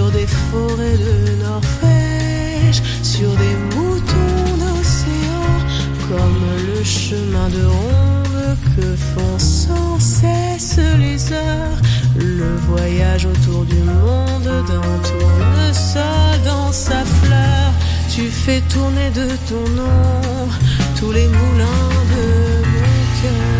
sur des forêts de Norvège, sur des moutons d'océan, comme le chemin de ronde que font sans cesse les heures, le voyage autour du monde d'un tournesol dans sa fleur. Tu fais tourner de ton nom tous les moulins de mon cœur.